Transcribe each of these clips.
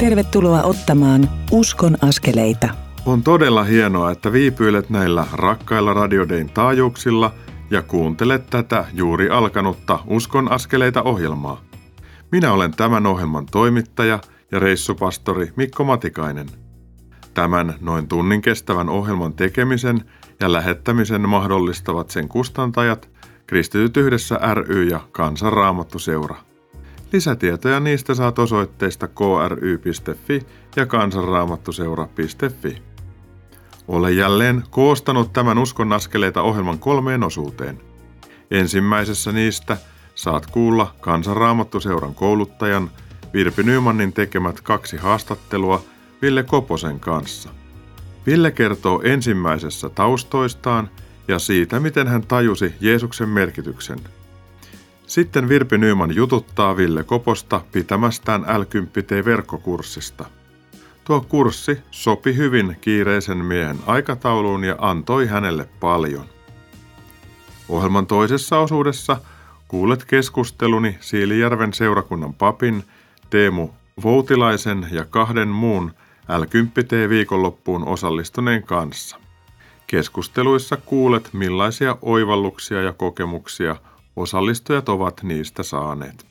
Tervetuloa ottamaan Uskon askeleita. On todella hienoa, että viipyilet näillä rakkailla radiodein taajuuksilla ja kuuntelet tätä juuri alkanutta Uskon askeleita ohjelmaa. Minä olen tämän ohjelman toimittaja ja reissupastori Mikko Matikainen. Tämän noin tunnin kestävän ohjelman tekemisen ja lähettämisen mahdollistavat sen kustantajat Kristityt yhdessä ry ja Kansanraamattuseura. Lisätietoja niistä saat osoitteista kry.fi ja kansanraamattuseura.fi. Olen jälleen koostanut tämän Uskon askeleita ohjelman kolmeen osuuteen. Ensimmäisessä niistä saat kuulla Kansanraamattuseuran kouluttajan Virpi Nymanin tekemät kaksi haastattelua Ville Koposen kanssa. Ville kertoo ensimmäisessä taustoistaan ja siitä, miten hän tajusi Jeesuksen merkityksen – sitten Virpi Nyman jututtaa Ville Koposta pitämästään l verkkokurssista. Tuo kurssi sopi hyvin kiireisen miehen aikatauluun ja antoi hänelle paljon. Ohjelman toisessa osuudessa kuulet keskusteluni Siilijärven seurakunnan papin Teemu Voutilaisen ja kahden muun l viikonloppuun osallistuneen kanssa. Keskusteluissa kuulet millaisia oivalluksia ja kokemuksia – Osallistujat ovat niistä saaneet.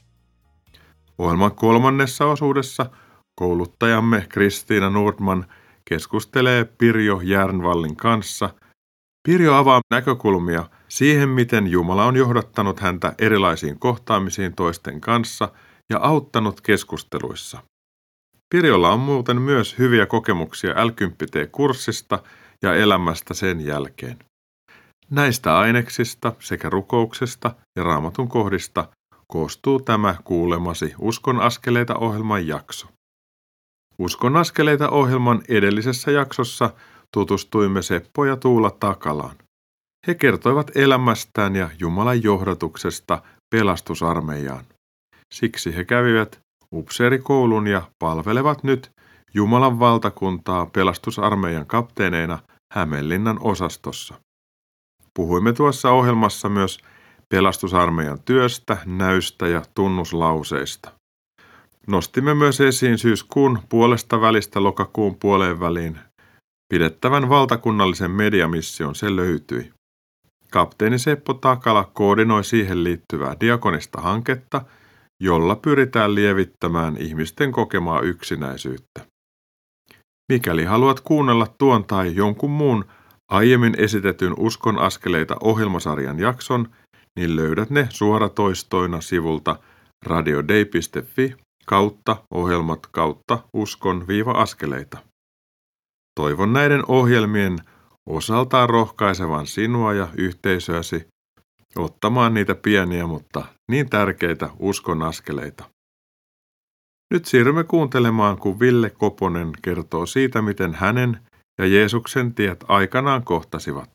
Ohjelman kolmannessa osuudessa kouluttajamme Kristiina Nordman keskustelee Pirjo Järnvallin kanssa. Pirjo avaa näkökulmia siihen, miten Jumala on johdattanut häntä erilaisiin kohtaamisiin toisten kanssa ja auttanut keskusteluissa. Pirjolla on muuten myös hyviä kokemuksia l kurssista ja elämästä sen jälkeen. Näistä aineksista sekä rukouksesta ja raamatun kohdista koostuu tämä kuulemasi Uskon askeleita ohjelman jakso. Uskon askeleita ohjelman edellisessä jaksossa tutustuimme Seppo ja Tuula Takalaan. He kertoivat elämästään ja Jumalan johdatuksesta pelastusarmeijaan. Siksi he kävivät upseerikoulun ja palvelevat nyt Jumalan valtakuntaa pelastusarmeijan kapteeneina Hämeenlinnan osastossa. Puhuimme tuossa ohjelmassa myös pelastusarmeijan työstä, näystä ja tunnuslauseista. Nostimme myös esiin syyskuun puolesta välistä lokakuun puoleen väliin pidettävän valtakunnallisen mediamission se löytyi. Kapteeni Seppo Takala koordinoi siihen liittyvää diakonista hanketta, jolla pyritään lievittämään ihmisten kokemaa yksinäisyyttä. Mikäli haluat kuunnella tuon tai jonkun muun aiemmin esitetyn Uskon askeleita ohjelmasarjan jakson, niin löydät ne suoratoistoina sivulta radiodei.fi kautta ohjelmat kautta uskon-askeleita. Toivon näiden ohjelmien osaltaan rohkaisevan sinua ja yhteisöäsi ottamaan niitä pieniä, mutta niin tärkeitä uskon askeleita. Nyt siirrymme kuuntelemaan, kun Ville Koponen kertoo siitä, miten hänen ja Jeesuksen tiet aikanaan kohtasivat.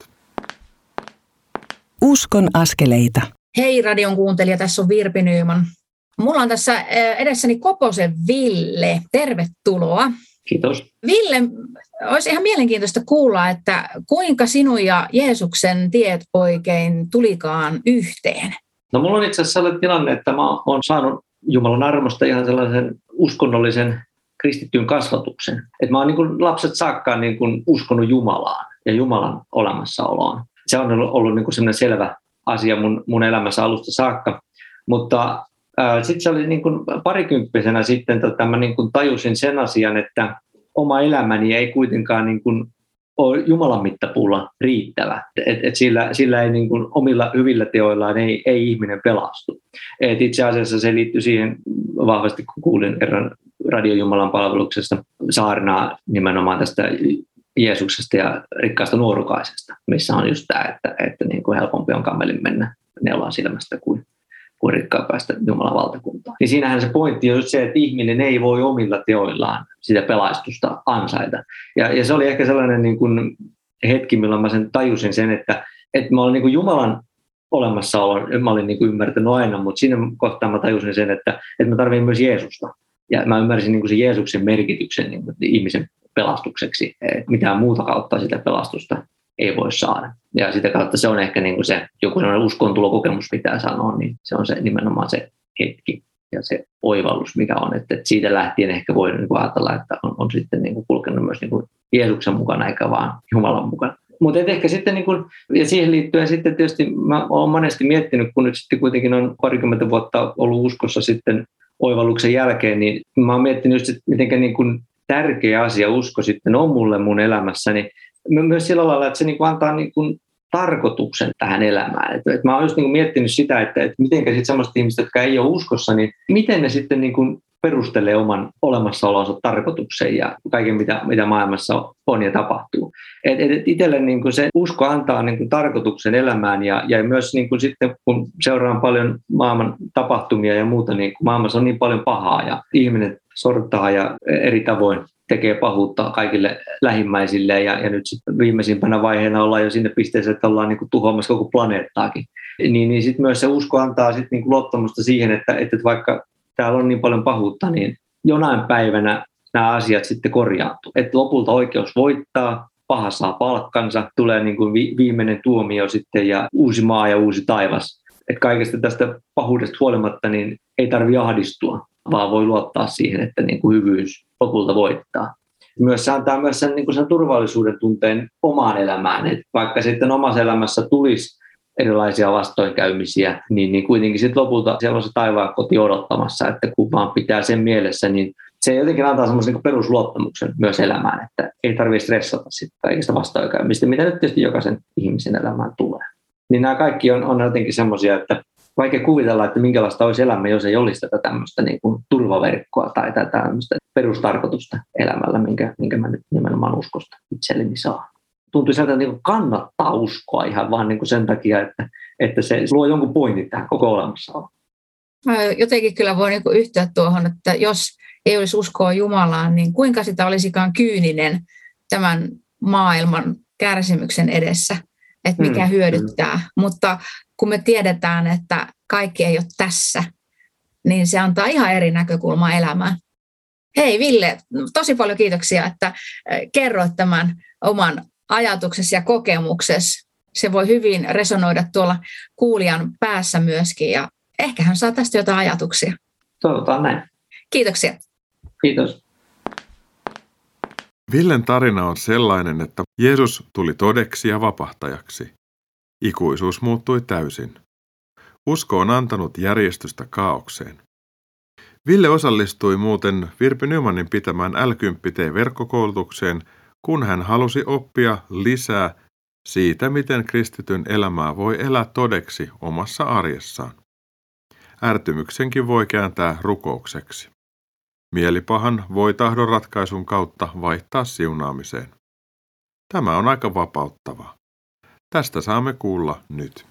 Uskon askeleita. Hei radion kuuntelija, tässä on Virpi Nyyman. Mulla on tässä eh, edessäni Koposen Ville. Tervetuloa. Kiitos. Ville, olisi ihan mielenkiintoista kuulla, että kuinka sinun ja Jeesuksen tiet oikein tulikaan yhteen? No mulla on itse asiassa sellainen tilanne, että mä oon saanut Jumalan armosta ihan sellaisen uskonnollisen kristittyyn kasvatuksen. Et mä oon niin lapset saakka niin kuin uskonut Jumalaan ja Jumalan olemassaoloon. Se on ollut niin kuin sellainen selvä asia mun, mun elämässä alusta saakka. Mutta äh, sitten se oli niin kuin parikymppisenä sitten, että tota, mä niin kuin tajusin sen asian, että oma elämäni ei kuitenkaan niin kuin ole Jumalan mittapuulla riittävä. Et, et sillä, sillä ei niin kuin omilla hyvillä teoillaan ei, ei ihminen pelastu. Et itse asiassa se liittyy siihen vahvasti, kun kuulin erään radiojumalan palveluksesta saarnaa nimenomaan tästä Jeesuksesta ja rikkaasta nuorukaisesta, missä on just tämä, että, että niin kuin helpompi on kammelin mennä neulan silmästä kuin, kuin rikkaan päästä Jumalan valtakuntaan. Niin siinähän se pointti on just se, että ihminen ei voi omilla teoillaan sitä pelastusta ansaita. Ja, ja se oli ehkä sellainen niin kuin hetki, milloin mä sen tajusin sen, että, että mä olen niin kuin Jumalan olemassaolon, mä olin niin kuin ymmärtänyt aina, mutta siinä kohtaa mä tajusin sen, että, että mä tarvitsen myös Jeesusta. Ja mä ymmärsin niin kuin se Jeesuksen merkityksen niin kuin ihmisen pelastukseksi. Että mitään muuta kautta sitä pelastusta ei voi saada. Ja sitä kautta se on ehkä niin kuin se, joku uskontulokokemus pitää sanoa, niin se on se nimenomaan se hetki. ja se oivallus, mikä on. Että siitä lähtien ehkä voi niin kuin ajatella, että on, on sitten niin kuin kulkenut myös niin kuin Jeesuksen mukana eikä vaan Jumalan mukana. Mutta ehkä sitten, niin kun, ja siihen liittyen sitten tietysti mä olen monesti miettinyt, kun nyt sitten kuitenkin on parikymmentä vuotta ollut uskossa sitten oivalluksen jälkeen, niin mä olen miettinyt just, että miten niin kun tärkeä asia usko sitten on mulle mun elämässäni. Myös sillä lailla, että se niin antaa niin kun tarkoituksen tähän elämään. Et, et mä oon just niin miettinyt sitä, että, että miten sitten sellaiset ihmiset, jotka ei ole uskossa, niin miten ne sitten niin kuin perustelee oman olemassaolonsa tarkoituksen ja kaiken, mitä, mitä maailmassa on ja tapahtuu. Et, et, itselle niin kuin se usko antaa niin kuin tarkoituksen elämään ja, ja myös niin kuin sitten, kun seuraan paljon maailman tapahtumia ja muuta, niin kuin maailmassa on niin paljon pahaa ja ihminen sortaa ja eri tavoin tekee pahuutta kaikille lähimmäisille ja, ja nyt sitten viimeisimpänä vaiheena ollaan jo sinne pisteessä, että ollaan niin kuin tuhoamassa koko planeettaakin. Niin, niin sitten myös se usko antaa sitten niin kuin luottamusta siihen, että, että vaikka täällä on niin paljon pahuutta, niin jonain päivänä nämä asiat sitten korjaantuu. Että lopulta oikeus voittaa, paha saa palkkansa, tulee niin kuin viimeinen tuomio sitten ja uusi maa ja uusi taivas. Että kaikesta tästä pahuudesta huolimatta niin ei tarvitse ahdistua, vaan voi luottaa siihen, että niin kuin hyvyys lopulta voittaa. Myös se antaa myös sen, niin kuin sen turvallisuuden tunteen omaan elämään, että vaikka sitten omassa elämässä tulisi erilaisia vastoinkäymisiä, niin, niin kuitenkin sitten lopulta siellä on se taivaan koti odottamassa, että kun vaan pitää sen mielessä, niin se jotenkin antaa semmoisen niin perusluottamuksen myös elämään, että ei tarvitse stressata sitten kaikista vastoinkäymistä, mitä nyt tietysti jokaisen ihmisen elämään tulee. Niin nämä kaikki on, on jotenkin semmoisia, että vaikea kuvitella, että minkälaista olisi elämä, jos ei olisi tätä tämmöistä niin kuin turvaverkkoa tai tätä tämmöistä perustarkoitusta elämällä, minkä, minkä mä nyt nimenomaan uskosta itselleni saan tuntui sieltä, että niin kannattaa uskoa ihan vaan niin kuin sen takia, että, että se luo jonkun pointin tähän koko olemassaoloon. Jotenkin kyllä voi niin yhtyä tuohon, että jos ei olisi uskoa Jumalaan, niin kuinka sitä olisikaan kyyninen tämän maailman kärsimyksen edessä, että mikä mm, hyödyttää. Mm. Mutta kun me tiedetään, että kaikki ei ole tässä, niin se antaa ihan eri näkökulmaa elämään. Hei Ville, tosi paljon kiitoksia, että kerroit tämän oman ajatuksessa ja kokemuksessa. Se voi hyvin resonoida tuolla kuulijan päässä myöskin ja ehkä hän saa tästä jotain ajatuksia. Toivotaan näin. Kiitoksia. Kiitos. Villen tarina on sellainen, että Jeesus tuli todeksi ja vapahtajaksi. Ikuisuus muuttui täysin. Usko on antanut järjestystä kaaukseen. Ville osallistui muuten Virpi Nymanin pitämään l verkkokoulutukseen kun hän halusi oppia lisää siitä, miten kristityn elämää voi elää todeksi omassa arjessaan. Ärtymyksenkin voi kääntää rukoukseksi. Mielipahan voi tahdon ratkaisun kautta vaihtaa siunaamiseen. Tämä on aika vapauttavaa. Tästä saamme kuulla nyt.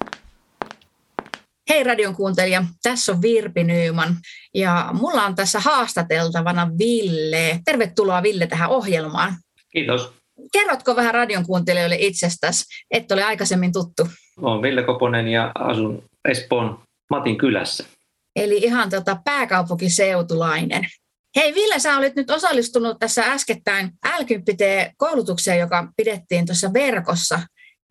Hei radion kuuntelija, tässä on Virpi Nyyman ja mulla on tässä haastateltavana Ville. Tervetuloa Ville tähän ohjelmaan. Kiitos. Kerrotko vähän radion kuuntelijoille itsestäsi, et ole aikaisemmin tuttu? Olen Ville Koponen ja asun Espoon Matin kylässä. Eli ihan tota pääkaupunkiseutulainen. Hei Ville, sä olit nyt osallistunut tässä äskettäin l koulutukseen joka pidettiin tuossa verkossa.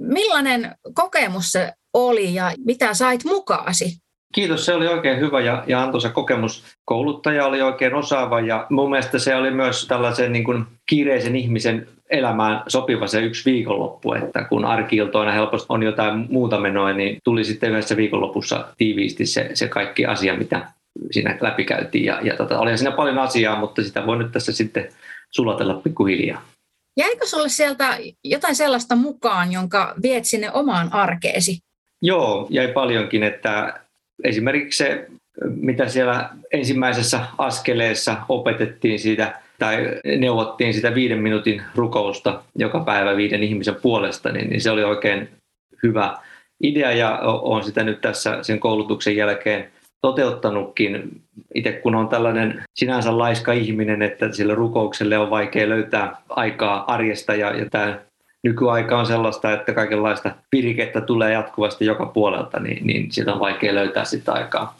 Millainen kokemus se oli ja mitä sait mukaasi? Kiitos, se oli oikein hyvä ja, ja antoisa kokemus. Kouluttaja oli oikein osaava ja mun mielestä se oli myös tällaisen niin kuin kiireisen ihmisen elämään sopiva se yksi viikonloppu, että kun arkiiltoina helposti on jotain muuta menoa, niin tuli sitten yhdessä viikonlopussa tiiviisti se, se kaikki asia, mitä siinä läpikäytiin. Ja, ja tota, oli siinä paljon asiaa, mutta sitä voi nyt tässä sitten sulatella pikkuhiljaa. Jäikö sinulle sieltä jotain sellaista mukaan, jonka viet sinne omaan arkeesi? Joo, jäi paljonkin, että esimerkiksi se, mitä siellä ensimmäisessä askeleessa opetettiin siitä tai neuvottiin sitä viiden minuutin rukousta joka päivä viiden ihmisen puolesta, niin, niin se oli oikein hyvä idea ja olen sitä nyt tässä sen koulutuksen jälkeen toteuttanutkin. Itse kun on tällainen sinänsä laiska ihminen, että sille rukoukselle on vaikea löytää aikaa arjesta ja, ja tämä nykyaika on sellaista, että kaikenlaista virikettä tulee jatkuvasti joka puolelta, niin, niin siitä on vaikea löytää sitä aikaa.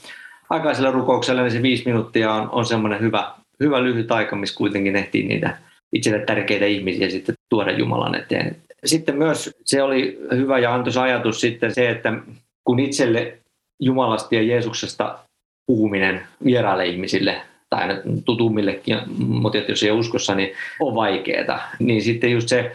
Aikaisella rukouksella niin se viisi minuuttia on, on semmoinen hyvä, hyvä lyhyt aika, missä kuitenkin ehtii niitä itselle tärkeitä ihmisiä sitten tuoda Jumalan eteen. Sitten myös se oli hyvä ja antoisa ajatus sitten se, että kun itselle Jumalasta ja Jeesuksesta puhuminen vieraille ihmisille tai tutummillekin, mutta jos ei uskossa, niin on vaikeaa. Niin sitten just se,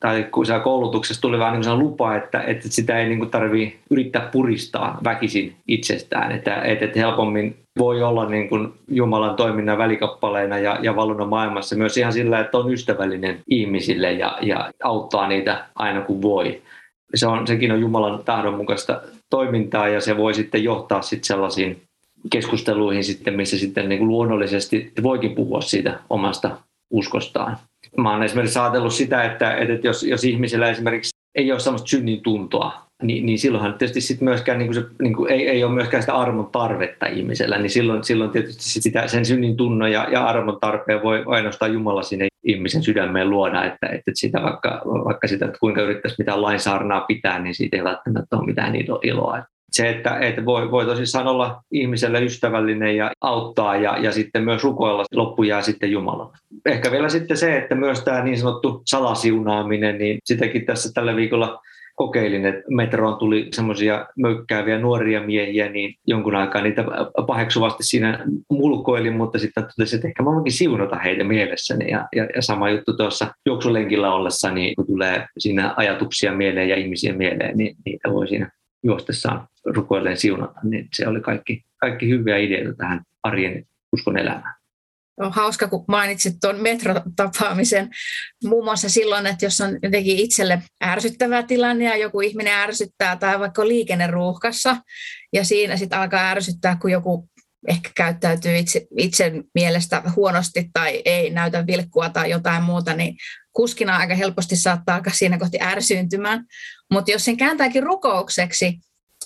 tai kun siellä koulutuksessa tuli vähän niin lupa, että, että sitä ei niin tarvitse yrittää puristaa väkisin itsestään, että, että helpommin voi olla niin kuin Jumalan toiminnan välikappaleina ja, ja valunnan maailmassa myös ihan sillä, että on ystävällinen ihmisille ja, ja auttaa niitä aina kun voi. Se on, sekin on Jumalan tahdon mukaista toimintaa ja se voi sitten johtaa sitten sellaisiin keskusteluihin sitten, missä sitten niin kuin luonnollisesti voikin puhua siitä omasta uskostaan. Mä oon esimerkiksi ajatellut sitä, että, että jos, jos ihmisellä esimerkiksi ei ole sellaista synnin tuntoa, niin, niin silloinhan tietysti sit myöskään niin kuin se, niin kuin ei, ei ole myöskään sitä armon tarvetta ihmisellä, niin silloin, silloin tietysti sitä, sen synnin tunnon ja, ja armon tarpeen voi ainoastaan Jumala sinne ihmisen sydämeen luoda, että, että sitä vaikka, vaikka sitä, että kuinka yrittäisi mitään lainsaarnaa pitää, niin siitä ei välttämättä ole mitään iloa se, että, että voi, voi tosissaan olla ihmiselle ystävällinen ja auttaa ja, ja sitten myös rukoilla loppu jää sitten Jumalalla. Ehkä vielä sitten se, että myös tämä niin sanottu salasiunaaminen, niin sitäkin tässä tällä viikolla kokeilin, että metroon tuli semmoisia möykkääviä nuoria miehiä, niin jonkun aikaa niitä paheksuvasti siinä mulkoilin, mutta sitten totesin, että ehkä mä voinkin siunata heitä mielessäni. Ja, ja, ja sama juttu tuossa juoksulenkillä ollessa, niin kun tulee siinä ajatuksia mieleen ja ihmisiä mieleen, niin niitä voi siinä juostessaan rukoilleen siunata, niin se oli kaikki, kaikki hyviä ideoita tähän arjen uskon elämään. On hauska, kun mainitsit tuon metrotapaamisen. Muun muassa silloin, että jos on jotenkin itselle ärsyttävä tilanne ja joku ihminen ärsyttää tai vaikka liikenneruuhkassa ja siinä sitten alkaa ärsyttää, kun joku ehkä käyttäytyy itse, itse mielestä huonosti tai ei näytä vilkkua tai jotain muuta, niin kuskina aika helposti saattaa alkaa siinä kohti ärsyyntymään. Mutta jos sen kääntääkin rukoukseksi,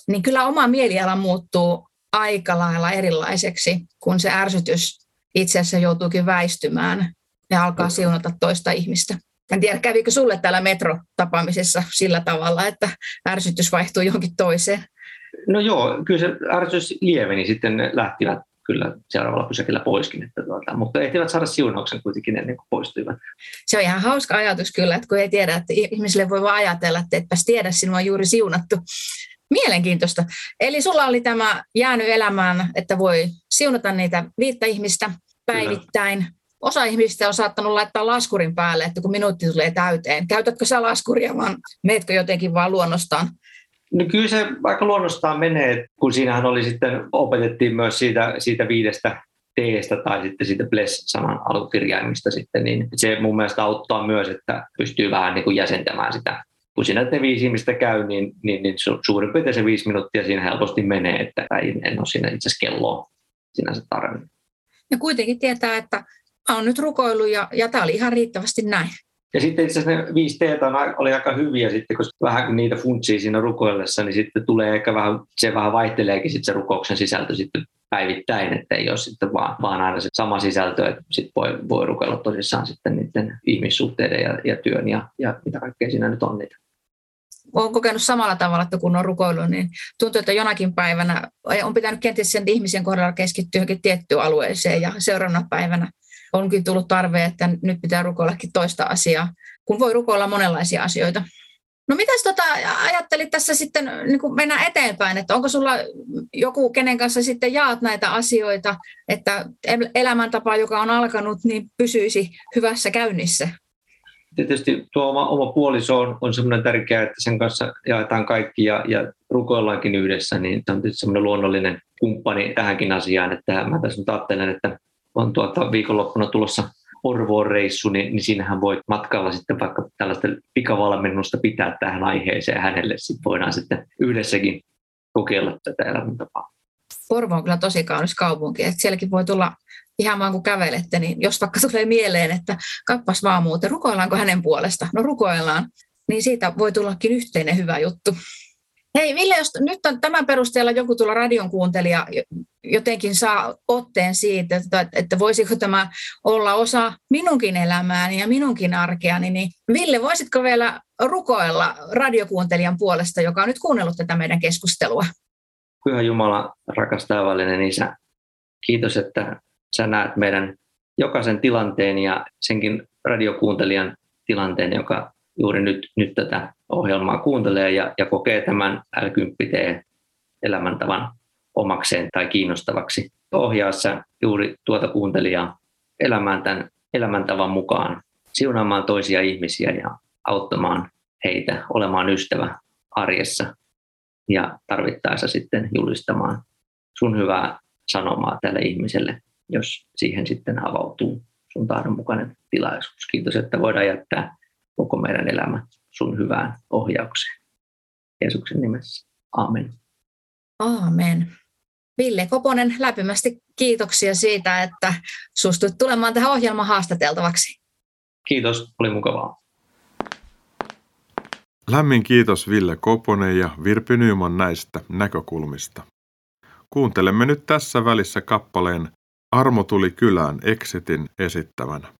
niin kyllä oma mieliala muuttuu aika lailla erilaiseksi, kun se ärsytys itse asiassa joutuukin väistymään ja alkaa siunata toista ihmistä. En tiedä, kävikö sulle täällä metrotapaamisessa sillä tavalla, että ärsytys vaihtuu johonkin toiseen? No joo, kyllä se ärsytys lieveni, sitten lähtivät kyllä seuraavalla pysäkillä poiskin, että tuota, mutta ehtivät saada siunauksen kuitenkin ennen kuin poistuivat. Se on ihan hauska ajatus kyllä, että kun ei tiedä, että ihmisille voi vaan ajatella, että etpäs tiedä, sinua on juuri siunattu. Mielenkiintoista. Eli sulla oli tämä jäänyt elämään, että voi siunata niitä viittä ihmistä päivittäin. Kyllä. Osa ihmistä on saattanut laittaa laskurin päälle, että kun minuutti tulee täyteen. Käytätkö sä laskuria, vaan meetkö jotenkin vaan luonnostaan? No kyllä se aika luonnostaan menee, kun siinähän oli sitten, opetettiin myös siitä, siitä viidestä teestä tai sitten siitä bless-sanan alkukirjaimista sitten, niin se mun mielestä auttaa myös, että pystyy vähän niin kuin jäsentämään sitä. Kun siinä ne viisi ihmistä käy, niin, niin, niin suurin piirtein se viisi minuuttia siinä helposti menee, että en ole siinä itse asiassa kelloa sinänsä tarvinnut. Ja kuitenkin tietää, että on nyt rukoillut ja, ja tämä oli ihan riittävästi näin. Ja sitten itse asiassa ne viisi teetä oli aika hyviä sitten, koska vähän kun niitä funtsii siinä rukoillessa, niin sitten tulee ehkä vähän, se vähän vaihteleekin sitten se rukouksen sisältö sitten päivittäin, että ei ole sitten vaan, vaan aina se sama sisältö, että sitten voi, voi rukoilla tosissaan sitten niiden ihmissuhteiden ja, ja työn ja, ja mitä kaikkea siinä nyt on niitä. Olen kokenut samalla tavalla, että kun on rukoillut, niin tuntuu, että jonakin päivänä on pitänyt kenties sen ihmisen kohdalla keskittyä johonkin tiettyyn alueeseen ja seuraavana päivänä onkin tullut tarve, että nyt pitää rukoillakin toista asiaa, kun voi rukoilla monenlaisia asioita. No mitäs tota, ajattelit tässä sitten niin kun mennään eteenpäin, että onko sulla joku, kenen kanssa sitten jaat näitä asioita, että elämäntapa, joka on alkanut, niin pysyisi hyvässä käynnissä? Tietysti tuo oma, oma puoliso on, on semmoinen tärkeä, että sen kanssa jaetaan kaikki ja, ja rukoillaankin yhdessä, niin tämä on tietysti semmoinen luonnollinen kumppani tähänkin asiaan, että mä tässä nyt ajattelen, että on tuota viikonloppuna tulossa Orvoon reissu, niin, niin siinähän voi matkalla sitten vaikka tällaista pikavalmennusta pitää tähän aiheeseen hänelle. Sitten voidaan sitten yhdessäkin kokeilla tätä elämäntapaa. Porvo on kyllä tosi kaunis kaupunki, että sielläkin voi tulla ihan vaan kun kävelette, niin jos vaikka tulee mieleen, että kappas vaan muuten, rukoillaanko hänen puolesta? No rukoillaan, niin siitä voi tullakin yhteinen hyvä juttu. Hei Ville, jos nyt on tämän perusteella joku tulla radion kuuntelija jotenkin saa otteen siitä, että, että voisiko tämä olla osa minunkin elämääni ja minunkin arkeani, niin Ville, voisitko vielä rukoilla radiokuuntelijan puolesta, joka on nyt kuunnellut tätä meidän keskustelua? Pyhä Jumala, rakas taivallinen Isä, kiitos, että sä näet meidän jokaisen tilanteen ja senkin radiokuuntelijan tilanteen, joka juuri nyt, nyt tätä ohjelmaa kuuntelee ja, ja kokee tämän l elämäntavan omakseen tai kiinnostavaksi. Ohjaa sä juuri tuota kuuntelijaa elämään tämän elämäntavan mukaan, siunaamaan toisia ihmisiä ja auttamaan heitä olemaan ystävä arjessa ja tarvittaessa sitten julistamaan sun hyvää sanomaa tälle ihmiselle, jos siihen sitten avautuu sun tahdon mukainen tilaisuus. Kiitos, että voidaan jättää koko meidän elämä sun hyvään ohjaukseen. Jeesuksen nimessä. Amen. Aamen. Ville Koponen, lämpimästi kiitoksia siitä, että suostuit tulemaan tähän ohjelmaan haastateltavaksi. Kiitos, oli mukavaa. Lämmin kiitos Ville Koponen ja Virpi Nyman näistä näkökulmista. Kuuntelemme nyt tässä välissä kappaleen Armo tuli kylään Exitin esittämänä.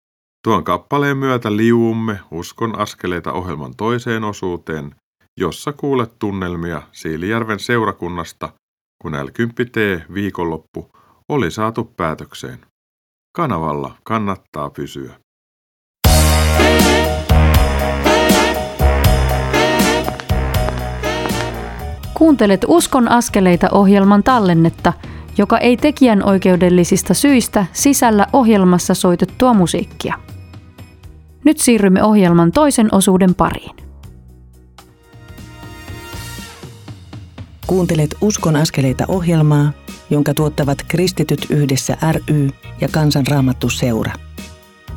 Tuon kappaleen myötä liuumme Uskon askeleita ohjelman toiseen osuuteen, jossa kuulet tunnelmia Siilijärven seurakunnasta, kun L10T viikonloppu oli saatu päätökseen. Kanavalla kannattaa pysyä. Kuuntelet Uskon askeleita ohjelman tallennetta, joka ei tekijän oikeudellisista syistä sisällä ohjelmassa soitettua musiikkia. Nyt siirrymme ohjelman toisen osuuden pariin. Kuuntelet Uskon askeleita ohjelmaa, jonka tuottavat Kristityt yhdessä ry ja Kansanraamattu seura.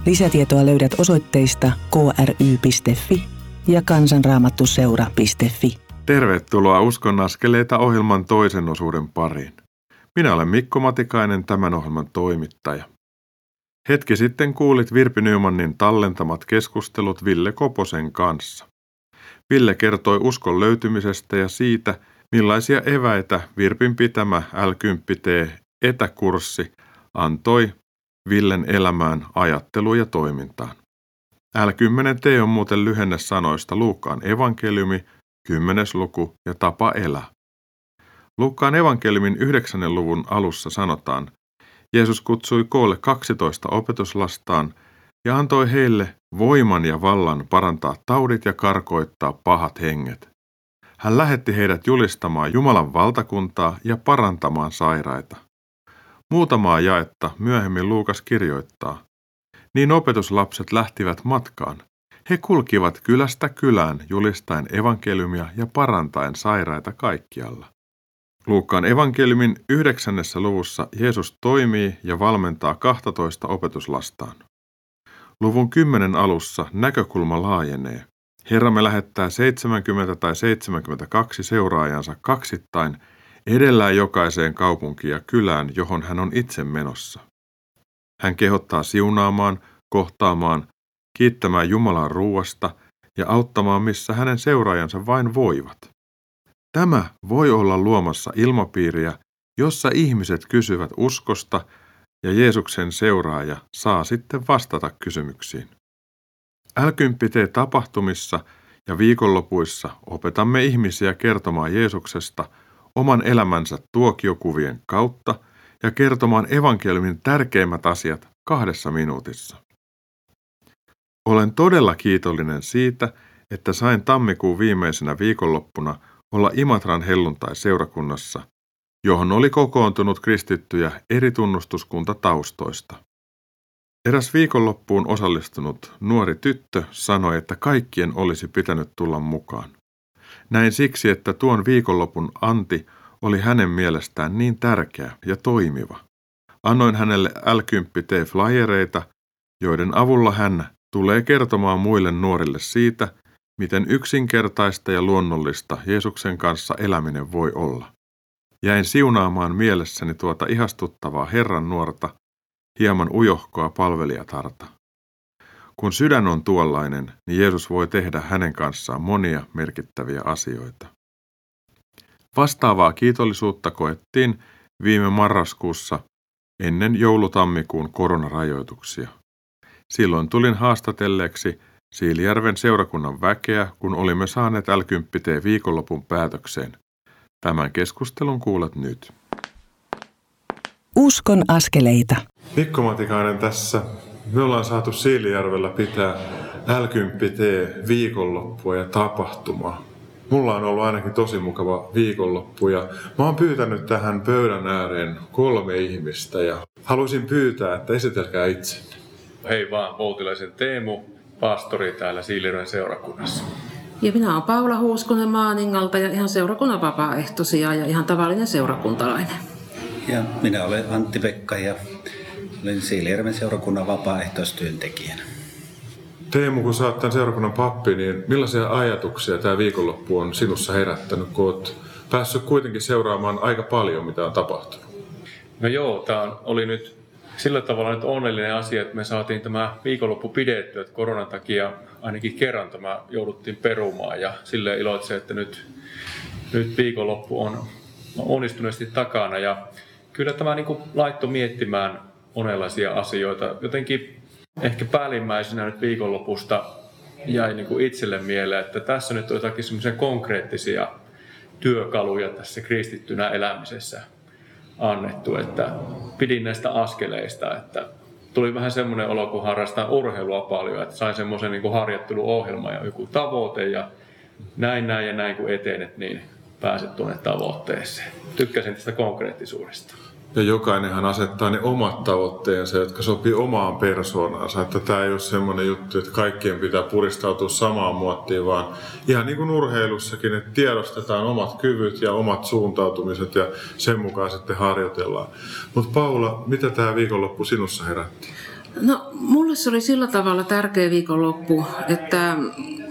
Lisätietoa löydät osoitteista kry.fi ja kansanraamattuseura.fi. Tervetuloa Uskon askeleita ohjelman toisen osuuden pariin. Minä olen Mikko Matikainen, tämän ohjelman toimittaja. Hetki sitten kuulit Virpi Nymanin tallentamat keskustelut Ville Koposen kanssa. Ville kertoi uskon löytymisestä ja siitä, millaisia eväitä Virpin pitämä L10T etäkurssi antoi Villen elämään, ajatteluun ja toimintaan. L10T on muuten lyhenne sanoista Luukkaan evankeliumi, kymmenes luku ja tapa elää. Luukkaan evankeliumin yhdeksännen luvun alussa sanotaan, Jeesus kutsui koolle 12 opetuslastaan ja antoi heille voiman ja vallan parantaa taudit ja karkoittaa pahat henget. Hän lähetti heidät julistamaan Jumalan valtakuntaa ja parantamaan sairaita. Muutamaa jaetta myöhemmin Luukas kirjoittaa. Niin opetuslapset lähtivät matkaan. He kulkivat kylästä kylään julistaen evankeliumia ja parantaen sairaita kaikkialla. Luukkaan evankeliumin yhdeksännessä luvussa Jeesus toimii ja valmentaa 12 opetuslastaan. Luvun kymmenen alussa näkökulma laajenee. Herramme lähettää 70 tai 72 seuraajansa kaksittain edellään jokaiseen kaupunkiin ja kylään, johon hän on itse menossa. Hän kehottaa siunaamaan, kohtaamaan, kiittämään Jumalan ruuasta ja auttamaan, missä hänen seuraajansa vain voivat. Tämä voi olla luomassa ilmapiiriä, jossa ihmiset kysyvät uskosta ja Jeesuksen seuraaja saa sitten vastata kysymyksiin. Älkymppitee tapahtumissa ja viikonlopuissa opetamme ihmisiä kertomaan Jeesuksesta oman elämänsä tuokiokuvien kautta ja kertomaan evankeliumin tärkeimmät asiat kahdessa minuutissa. Olen todella kiitollinen siitä, että sain tammikuun viimeisenä viikonloppuna olla Imatran helluntai-seurakunnassa, johon oli kokoontunut kristittyjä eri tunnustuskuntataustoista. Eräs viikonloppuun osallistunut nuori tyttö sanoi, että kaikkien olisi pitänyt tulla mukaan. Näin siksi, että tuon viikonlopun anti oli hänen mielestään niin tärkeä ja toimiva. Annoin hänelle l t flyereita, joiden avulla hän tulee kertomaan muille nuorille siitä, miten yksinkertaista ja luonnollista Jeesuksen kanssa eläminen voi olla. Jäin siunaamaan mielessäni tuota ihastuttavaa Herran nuorta, hieman ujohkoa palvelijatarta. Kun sydän on tuollainen, niin Jeesus voi tehdä hänen kanssaan monia merkittäviä asioita. Vastaavaa kiitollisuutta koettiin viime marraskuussa ennen joulutammikuun koronarajoituksia. Silloin tulin haastatelleeksi Siilijärven seurakunnan väkeä, kun olimme saaneet l viikonlopun päätökseen. Tämän keskustelun kuulet nyt. Uskon askeleita. Mikko Matikainen tässä. Me ollaan saatu Siilijärvellä pitää l viikonloppua ja tapahtumaa. Mulla on ollut ainakin tosi mukava viikonloppu ja mä oon pyytänyt tähän pöydän ääreen kolme ihmistä ja haluaisin pyytää, että esitelkää itsenne. Hei vaan, Poutilaisen Teemu, pastori täällä Siilirön seurakunnassa. Ja minä olen Paula Huuskonen Maaningalta ja ihan seurakunnan vapaaehtoisia ja ihan tavallinen seurakuntalainen. Ja minä olen Antti Pekka ja olen Siilijärven seurakunnan vapaaehtoistyöntekijänä. Teemu, kun sä oot tämän seurakunnan pappi, niin millaisia ajatuksia tämä viikonloppu on sinussa herättänyt, kun oot päässyt kuitenkin seuraamaan aika paljon, mitä on tapahtunut? No joo, tämä oli nyt sillä tavalla nyt onnellinen asia, että me saatiin tämä viikonloppu pidettyä, että koronan takia ainakin kerran tämä jouduttiin perumaan. Ja sille iloitse, että nyt, nyt viikonloppu on onnistuneesti takana. Ja kyllä tämä niin kuin laittoi miettimään monenlaisia asioita. Jotenkin ehkä päällimmäisenä nyt viikonlopusta jäi niin kuin itselle mieleen, että tässä nyt on jotakin semmoisia konkreettisia työkaluja tässä kristittynä elämisessä annettu, että pidin näistä askeleista, että tuli vähän semmoinen olo, kun harrastaa urheilua paljon, että sain semmoisen niin harjoitteluohjelman ja joku tavoite ja näin, näin ja näin kun etenet, niin pääset tuonne tavoitteeseen. Tykkäsin tästä konkreettisuudesta. Ja jokainenhan asettaa ne omat tavoitteensa, jotka sopii omaan persoonaansa. Että tämä ei ole semmoinen juttu, että kaikkien pitää puristautua samaan muottiin, vaan ihan niin kuin urheilussakin, että tiedostetaan omat kyvyt ja omat suuntautumiset ja sen mukaan sitten harjoitellaan. Mutta Paula, mitä tämä viikonloppu sinussa herätti? No, mulle se oli sillä tavalla tärkeä viikonloppu, että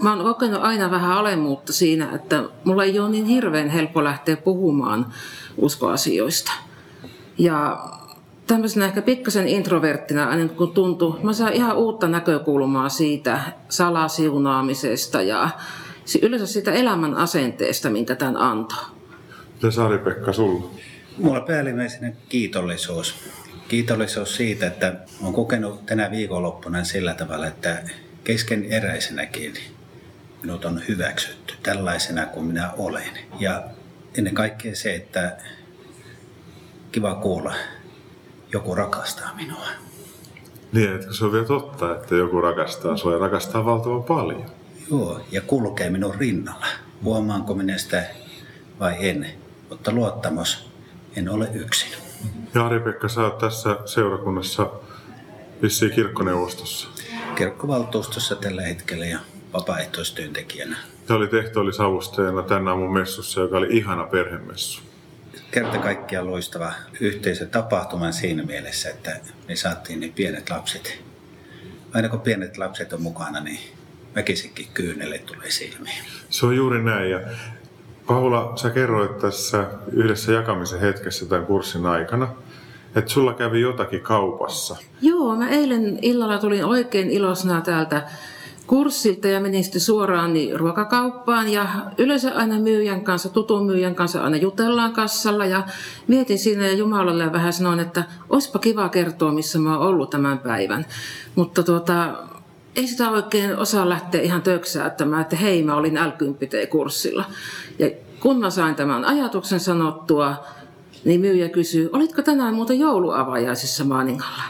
mä oon kokenut aina vähän alemmuutta siinä, että mulla ei ole niin hirveän helppo lähteä puhumaan uskoasioista. Ja tämmöisenä ehkä pikkasen introverttina, aina kun tuntuu, mä saan ihan uutta näkökulmaa siitä salasiunaamisesta ja yleensä siitä elämän asenteesta, minkä tämän antoi. Ja Sari-Pekka, sulla? Mulla päällimmäisenä kiitollisuus. Kiitollisuus siitä, että olen kokenut tänä viikonloppuna sillä tavalla, että kesken eräisenäkin minut on hyväksytty tällaisena kuin minä olen. Ja ennen kaikkea se, että kiva kuulla, joku rakastaa minua. Niin, että se on vielä totta, että joku rakastaa sua ja rakastaa valtavan paljon. Joo, ja kulkee minun rinnalla. Huomaanko minä sitä vai en, mutta luottamus, en ole yksin. Ja Ari-Pekka, sä oot tässä seurakunnassa vissiin kirkkoneuvostossa. Kirkkovaltuustossa tällä hetkellä ja vapaaehtoistyöntekijänä. Se oli tehty oli savustajana tänään aamun messussa, joka oli ihana perhemessu kerta kaikkiaan loistava yhteisötapahtuma siinä mielessä, että me saatiin ne pienet lapset. Aina kun pienet lapset on mukana, niin väkisikin kyynelle tulee silmiin. Se on juuri näin. Ja Paula, sä kerroit tässä yhdessä jakamisen hetkessä tämän kurssin aikana, että sulla kävi jotakin kaupassa. Joo, mä eilen illalla tulin oikein ilosna täältä kurssilta ja menin sitten suoraan niin ruokakauppaan ja yleensä aina myyjän kanssa, tutun myyjän kanssa aina jutellaan kassalla ja mietin siinä ja Jumalalle vähän sanoin, että olisipa kiva kertoa, missä mä oon ollut tämän päivän. Mutta tuota, ei sitä oikein osaa lähteä ihan töksäättämään, että hei mä olin l kurssilla Ja kun mä sain tämän ajatuksen sanottua, niin myyjä kysyy, olitko tänään muuten jouluavajaisissa Maaningalla?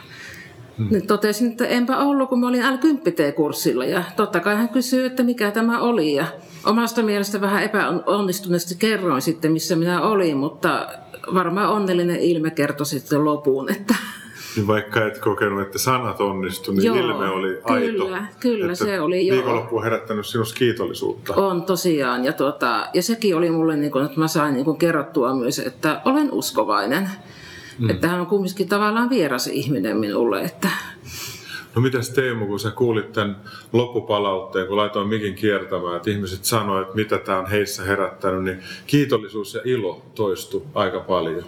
Hmm. Niin totesin, että enpä ollut, kun mä olin L10T-kurssilla. Ja totta kai hän kysyi, että mikä tämä oli. Ja omasta mielestä vähän epäonnistuneesti kerroin sitten, missä minä olin, mutta varmaan onnellinen ilme kertoi sitten lopuun, että niin vaikka et kokenut, että sanat onnistu, niin joo, ilme oli aito. Kyllä, kyllä se oli. Joo. Viikonloppu on herättänyt sinusta kiitollisuutta. On tosiaan. Ja, tuota, ja sekin oli mulle, niin kuin, että mä sain niin kuin kerrottua myös, että olen uskovainen. Mm. Että hän on kumminkin tavallaan vieras ihminen minulle. Että... No mitäs Teemu, kun sä kuulit tämän loppupalautteen, kun laitoin mikin kiertämään, että ihmiset sanoivat, että mitä tämä on heissä herättänyt, niin kiitollisuus ja ilo toistu aika paljon.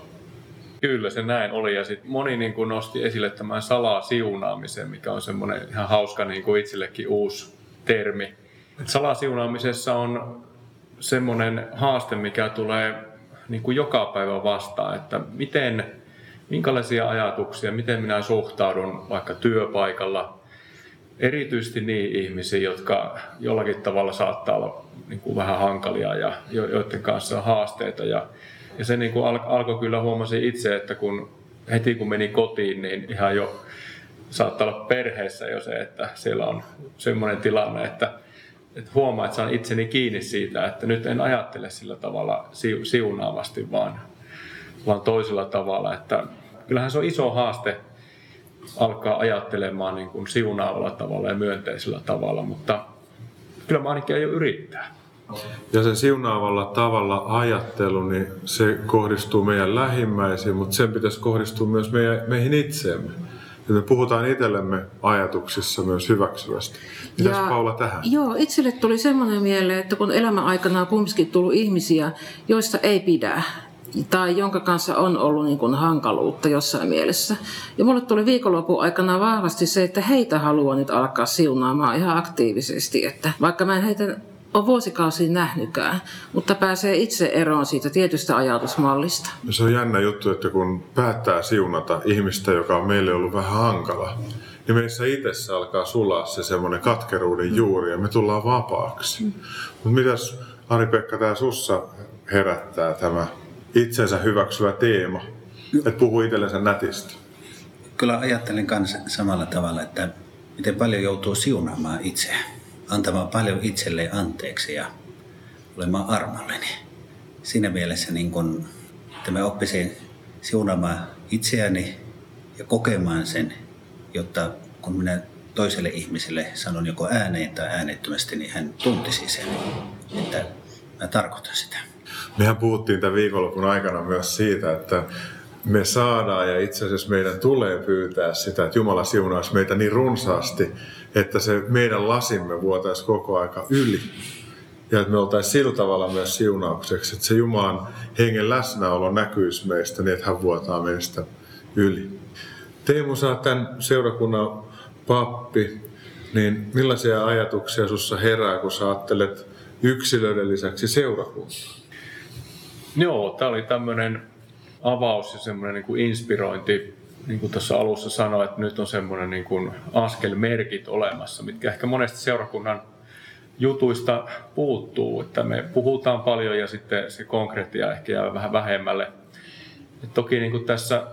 Kyllä se näin oli ja sitten moni niin kuin nosti esille tämän salasiunaamisen, mikä on semmoinen ihan hauska niin kuin itsellekin uusi termi. Et salasiunaamisessa on semmoinen haaste, mikä tulee niin kuin joka päivä vastaan, että miten minkälaisia ajatuksia, miten minä suhtaudun vaikka työpaikalla, erityisesti niin ihmisiin, jotka jollakin tavalla saattaa olla niin kuin vähän hankalia ja joiden kanssa on haasteita. Ja, ja se niin kuin al, alkoi kyllä huomasin itse, että kun heti kun meni kotiin, niin ihan jo saattaa olla perheessä jo se, että siellä on semmoinen tilanne, että että huomaa, että saan itseni kiinni siitä, että nyt en ajattele sillä tavalla siunaavasti, vaan, vaan toisella tavalla. Että kyllähän se on iso haaste alkaa ajattelemaan niin kuin siunaavalla tavalla ja myönteisellä tavalla, mutta kyllä mä ainakin aion yrittää. Ja se siunaavalla tavalla ajattelu, niin se kohdistuu meidän lähimmäisiin, mutta sen pitäisi kohdistua myös meidän, meihin itseemme. Ja me puhutaan itsellemme ajatuksissa myös hyväksyvästi. Mitäs ja, Paula tähän? Joo, itselle tuli semmoinen mieleen, että kun elämän aikana on kumminkin tullut ihmisiä, joista ei pidä, tai jonka kanssa on ollut niin kuin hankaluutta jossain mielessä. Ja mulle tuli viikonlopun aikana vahvasti se, että heitä haluaa nyt alkaa siunaamaan ihan aktiivisesti. Että vaikka mä en heitä ole vuosikausia nähnytkään, mutta pääsee itse eroon siitä tietystä ajatusmallista. Se on jännä juttu, että kun päättää siunata ihmistä, joka on meille ollut vähän hankala, niin meissä itsessä alkaa sulaa se semmoinen katkeruuden juuri ja me tullaan vapaaksi. Mm. Mutta mitäs Ari-Pekka tämä sussa herättää tämä itsensä hyväksyvä teema, että puhuu itsellensä nätistä? Kyllä ajattelen myös samalla tavalla, että miten paljon joutuu siunaamaan itseään, antamaan paljon itselleen anteeksi ja olemaan armollinen. Siinä mielessä, niin kun, että mä oppisin siunaamaan itseäni ja kokemaan sen, jotta kun minä toiselle ihmiselle sanon joko ääneen tai äänettömästi, niin hän tuntisi sen, että mä tarkoitan sitä. Mehän puhuttiin tämän viikonlopun aikana myös siitä, että me saadaan ja itse asiassa meidän tulee pyytää sitä, että Jumala siunaisi meitä niin runsaasti, että se meidän lasimme vuotaisi koko aika yli. Ja että me oltaisiin sillä tavalla myös siunaukseksi, että se Jumalan hengen läsnäolo näkyisi meistä niin, että hän vuotaa meistä yli. Teemu, sä tämän seurakunnan pappi, niin millaisia ajatuksia sinussa herää, kun sä ajattelet yksilöiden lisäksi seurakuntaa? Joo, tämä oli tämmöinen avaus ja semmoinen niin kuin inspirointi. Niin kuin tuossa alussa sanoin, että nyt on semmoinen niin kuin askelmerkit olemassa, mitkä ehkä monesti seurakunnan jutuista puuttuu. Että me puhutaan paljon ja sitten se konkreettia ehkä jää vähän vähemmälle. Et toki niin kuin tässä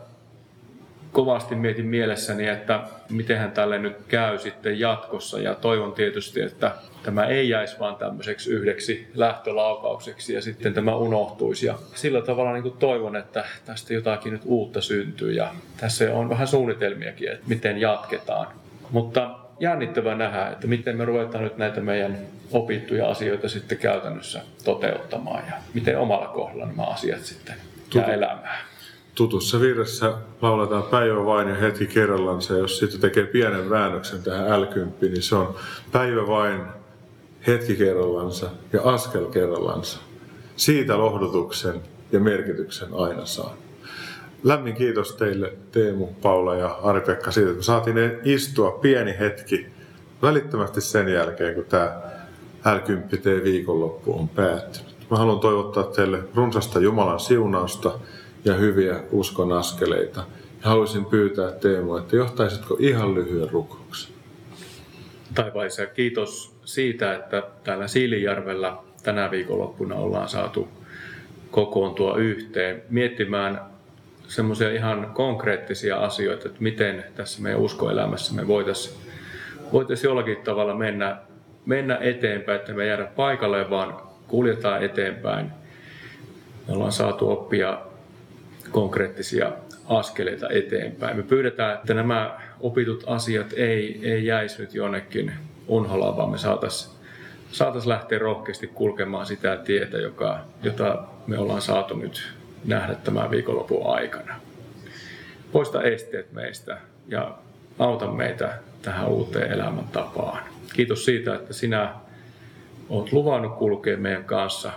kovasti mietin mielessäni, että mitenhän tälle nyt käy sitten jatkossa ja toivon tietysti, että tämä ei jäisi vaan tämmöiseksi yhdeksi lähtölaukaukseksi ja sitten tämä unohtuisi. Ja sillä tavalla niin kuin toivon, että tästä jotakin nyt uutta syntyy ja tässä on vähän suunnitelmiakin, että miten jatketaan. Mutta jännittävää nähdä, että miten me ruvetaan nyt näitä meidän opittuja asioita sitten käytännössä toteuttamaan ja miten omalla kohdalla nämä asiat sitten jää elämään tutussa virressä lauletaan päivä vain ja hetki kerrallaan. Se, jos sitten tekee pienen väännöksen tähän l niin se on päivä vain, hetki kerrallansa ja askel kerrallansa. Siitä lohdutuksen ja merkityksen aina saa. Lämmin kiitos teille Teemu, Paula ja Ari-Pekka siitä, että me saatiin istua pieni hetki välittömästi sen jälkeen, kun tämä L10T viikonloppu on päättynyt. Mä haluan toivottaa teille runsasta Jumalan siunausta ja hyviä uskon askeleita. Ja haluaisin pyytää Teemu, että johtaisitko ihan lyhyen rukouksen? Taivaisa, kiitos siitä, että täällä Siilijärvellä tänä viikonloppuna ollaan saatu kokoontua yhteen miettimään semmoisia ihan konkreettisia asioita, että miten tässä meidän uskoelämässä me voitaisiin voitais jollakin tavalla mennä, mennä eteenpäin, että me jäädä paikalle, vaan kuljetaan eteenpäin. Me ollaan saatu oppia konkreettisia askeleita eteenpäin. Me pyydetään, että nämä opitut asiat ei, ei jäisi nyt jonnekin unholaan, vaan me saataisiin saatais lähteä rohkeasti kulkemaan sitä tietä, joka, jota me ollaan saatu nyt nähdä tämän viikonlopun aikana. Poista esteet meistä ja auta meitä tähän uuteen elämäntapaan. Kiitos siitä, että sinä olet luvannut kulkea meidän kanssa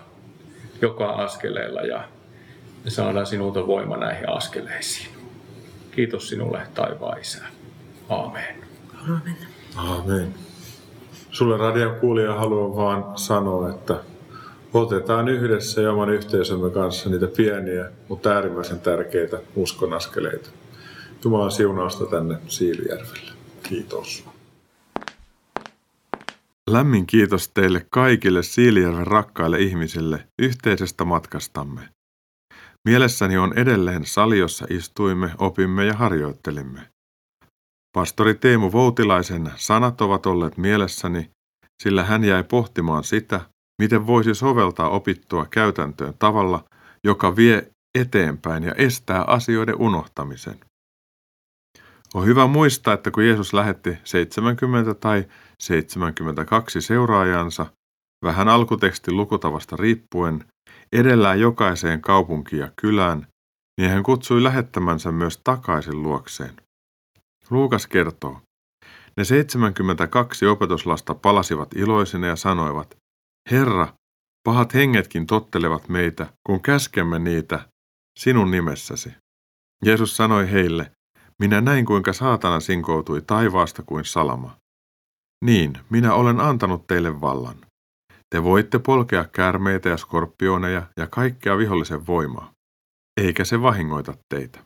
joka askeleella ja me saadaan sinulta voima näihin askeleisiin. Kiitos sinulle taivaan Isä. Aamen. Aamen. Aamen. Sulle radion kuulija haluan vaan sanoa, että otetaan yhdessä ja oman yhteisömme kanssa niitä pieniä, mutta äärimmäisen tärkeitä uskonaskeleita. Jumalan siunausta tänne Siilijärvelle. Kiitos. Lämmin kiitos teille kaikille Siilijärven rakkaille ihmisille yhteisestä matkastamme. Mielessäni on edelleen sali, jossa istuimme, opimme ja harjoittelimme. Pastori Teemu Voutilaisen sanat ovat olleet mielessäni sillä hän jäi pohtimaan sitä, miten voisi soveltaa opittua käytäntöön tavalla, joka vie eteenpäin ja estää asioiden unohtamisen. On hyvä muistaa, että kun Jeesus lähetti 70 tai 72 seuraajansa, vähän alkutekstin lukutavasta riippuen, edellään jokaiseen kaupunkiin ja kylään, niin hän kutsui lähettämänsä myös takaisin luokseen. Luukas kertoo, ne 72 opetuslasta palasivat iloisina ja sanoivat, Herra, pahat hengetkin tottelevat meitä, kun käskemme niitä sinun nimessäsi. Jeesus sanoi heille, minä näin kuinka saatana sinkoutui taivaasta kuin salama. Niin, minä olen antanut teille vallan. Te voitte polkea käärmeitä ja skorpioneja ja kaikkea vihollisen voimaa, eikä se vahingoita teitä.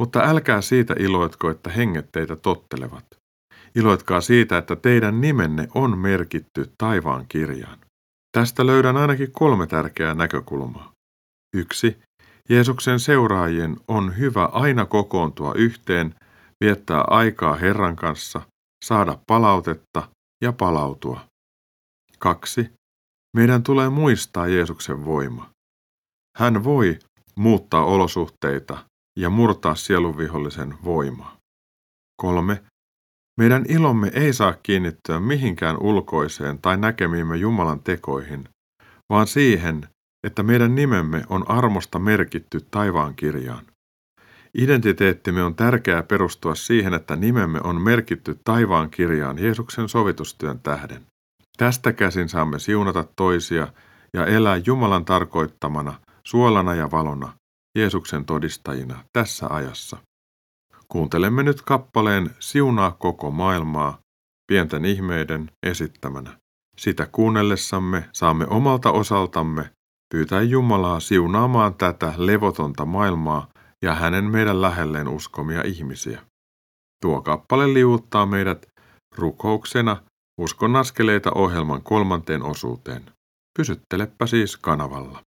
Mutta älkää siitä iloitko, että henget teitä tottelevat. Iloitkaa siitä, että teidän nimenne on merkitty taivaan kirjaan. Tästä löydän ainakin kolme tärkeää näkökulmaa. Yksi, Jeesuksen seuraajien on hyvä aina kokoontua yhteen, viettää aikaa Herran kanssa, saada palautetta ja palautua. Kaksi, meidän tulee muistaa Jeesuksen voima. Hän voi muuttaa olosuhteita ja murtaa sielunvihollisen voimaa. Kolme, meidän ilomme ei saa kiinnittyä mihinkään ulkoiseen tai näkemiimme Jumalan tekoihin, vaan siihen, että meidän nimemme on armosta merkitty taivaan kirjaan. Identiteettimme on tärkeää perustua siihen, että nimemme on merkitty taivaan kirjaan Jeesuksen sovitustyön tähden. Tästä käsin saamme siunata toisia ja elää Jumalan tarkoittamana, suolana ja valona, Jeesuksen todistajina tässä ajassa. Kuuntelemme nyt kappaleen Siunaa koko maailmaa, pienten ihmeiden esittämänä. Sitä kuunnellessamme saamme omalta osaltamme pyytää Jumalaa siunaamaan tätä levotonta maailmaa ja hänen meidän lähelleen uskomia ihmisiä. Tuo kappale liuuttaa meidät rukouksena Uskon askeleita ohjelman kolmanteen osuuteen. Pysyttelepä siis kanavalla.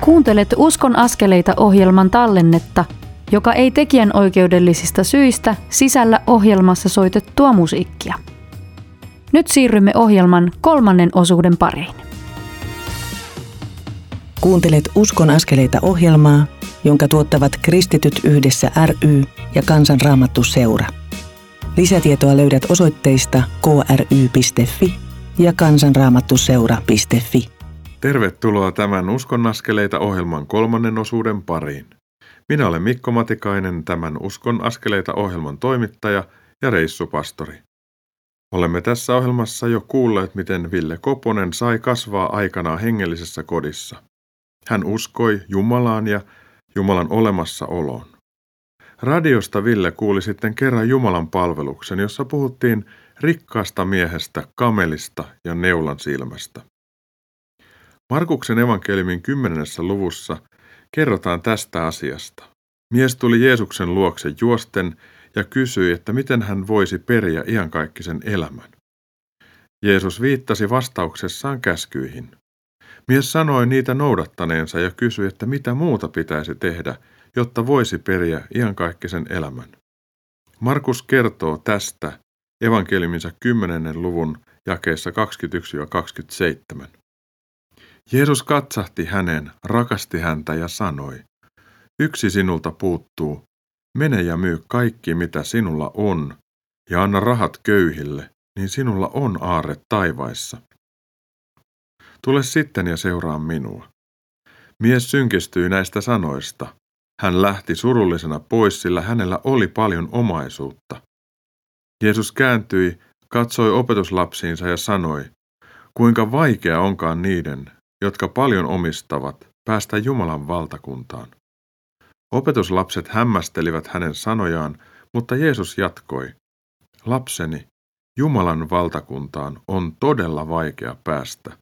Kuuntelet Uskon askeleita ohjelman tallennetta, joka ei tekijän oikeudellisista syistä sisällä ohjelmassa soitettua musiikkia. Nyt siirrymme ohjelman kolmannen osuuden pariin. Kuuntelet Uskon askeleita ohjelmaa, jonka tuottavat Kristityt yhdessä ry ja Kansanraamattu seura. Lisätietoa löydät osoitteista kry.fi ja kansanraamattuseura.fi. Tervetuloa tämän Uskon askeleita ohjelman kolmannen osuuden pariin. Minä olen Mikko Matikainen, tämän Uskon askeleita ohjelman toimittaja ja reissupastori. Olemme tässä ohjelmassa jo kuulleet, miten Ville Koponen sai kasvaa aikanaan hengellisessä kodissa. Hän uskoi Jumalaan ja Jumalan olemassaoloon. Radiosta Ville kuuli sitten kerran Jumalan palveluksen, jossa puhuttiin rikkaasta miehestä, kamelista ja neulan silmästä. Markuksen evankeliumin kymmenennessä luvussa kerrotaan tästä asiasta. Mies tuli Jeesuksen luokse juosten ja kysyi, että miten hän voisi periä iankaikkisen elämän. Jeesus viittasi vastauksessaan käskyihin. Mies sanoi niitä noudattaneensa ja kysyi, että mitä muuta pitäisi tehdä, jotta voisi periä iankaikkisen elämän. Markus kertoo tästä evankeliuminsa 10. luvun jakeessa 21-27. Jeesus katsahti hänen, rakasti häntä ja sanoi, yksi sinulta puuttuu, mene ja myy kaikki mitä sinulla on, ja anna rahat köyhille, niin sinulla on aarre taivaissa. Tule sitten ja seuraa minua. Mies synkistyi näistä sanoista. Hän lähti surullisena pois, sillä hänellä oli paljon omaisuutta. Jeesus kääntyi, katsoi opetuslapsiinsa ja sanoi, kuinka vaikea onkaan niiden, jotka paljon omistavat, päästä Jumalan valtakuntaan. Opetuslapset hämmästelivät hänen sanojaan, mutta Jeesus jatkoi, Lapseni, Jumalan valtakuntaan on todella vaikea päästä.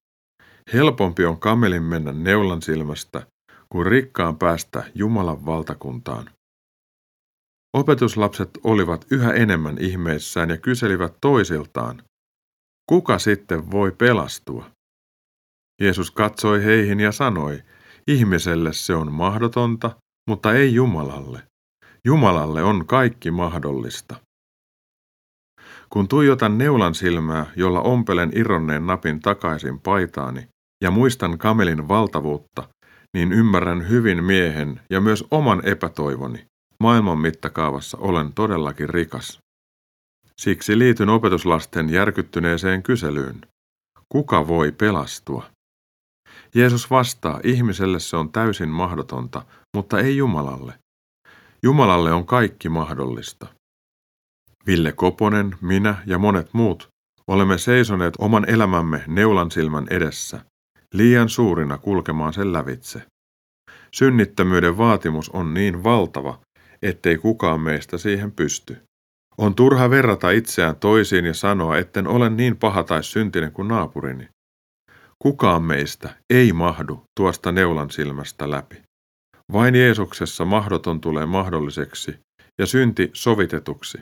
Helpompi on kamelin mennä neulan silmästä, kuin rikkaan päästä Jumalan valtakuntaan. Opetuslapset olivat yhä enemmän ihmeissään ja kyselivät toisiltaan, kuka sitten voi pelastua? Jeesus katsoi heihin ja sanoi, ihmiselle se on mahdotonta, mutta ei Jumalalle. Jumalalle on kaikki mahdollista. Kun tuijotan neulan silmää, jolla ompelen irronneen napin takaisin paitaani, ja muistan kamelin valtavuutta, niin ymmärrän hyvin miehen ja myös oman epätoivoni. Maailman mittakaavassa olen todellakin rikas. Siksi liityn opetuslasten järkyttyneeseen kyselyyn. Kuka voi pelastua? Jeesus vastaa, ihmiselle se on täysin mahdotonta, mutta ei Jumalalle. Jumalalle on kaikki mahdollista. Ville Koponen, minä ja monet muut olemme seisoneet oman elämämme neulan silmän edessä, liian suurina kulkemaan sen lävitse. Synnittömyyden vaatimus on niin valtava, ettei kukaan meistä siihen pysty. On turha verrata itseään toisiin ja sanoa, etten ole niin paha tai syntinen kuin naapurini. Kukaan meistä ei mahdu tuosta neulan silmästä läpi. Vain Jeesuksessa mahdoton tulee mahdolliseksi ja synti sovitetuksi.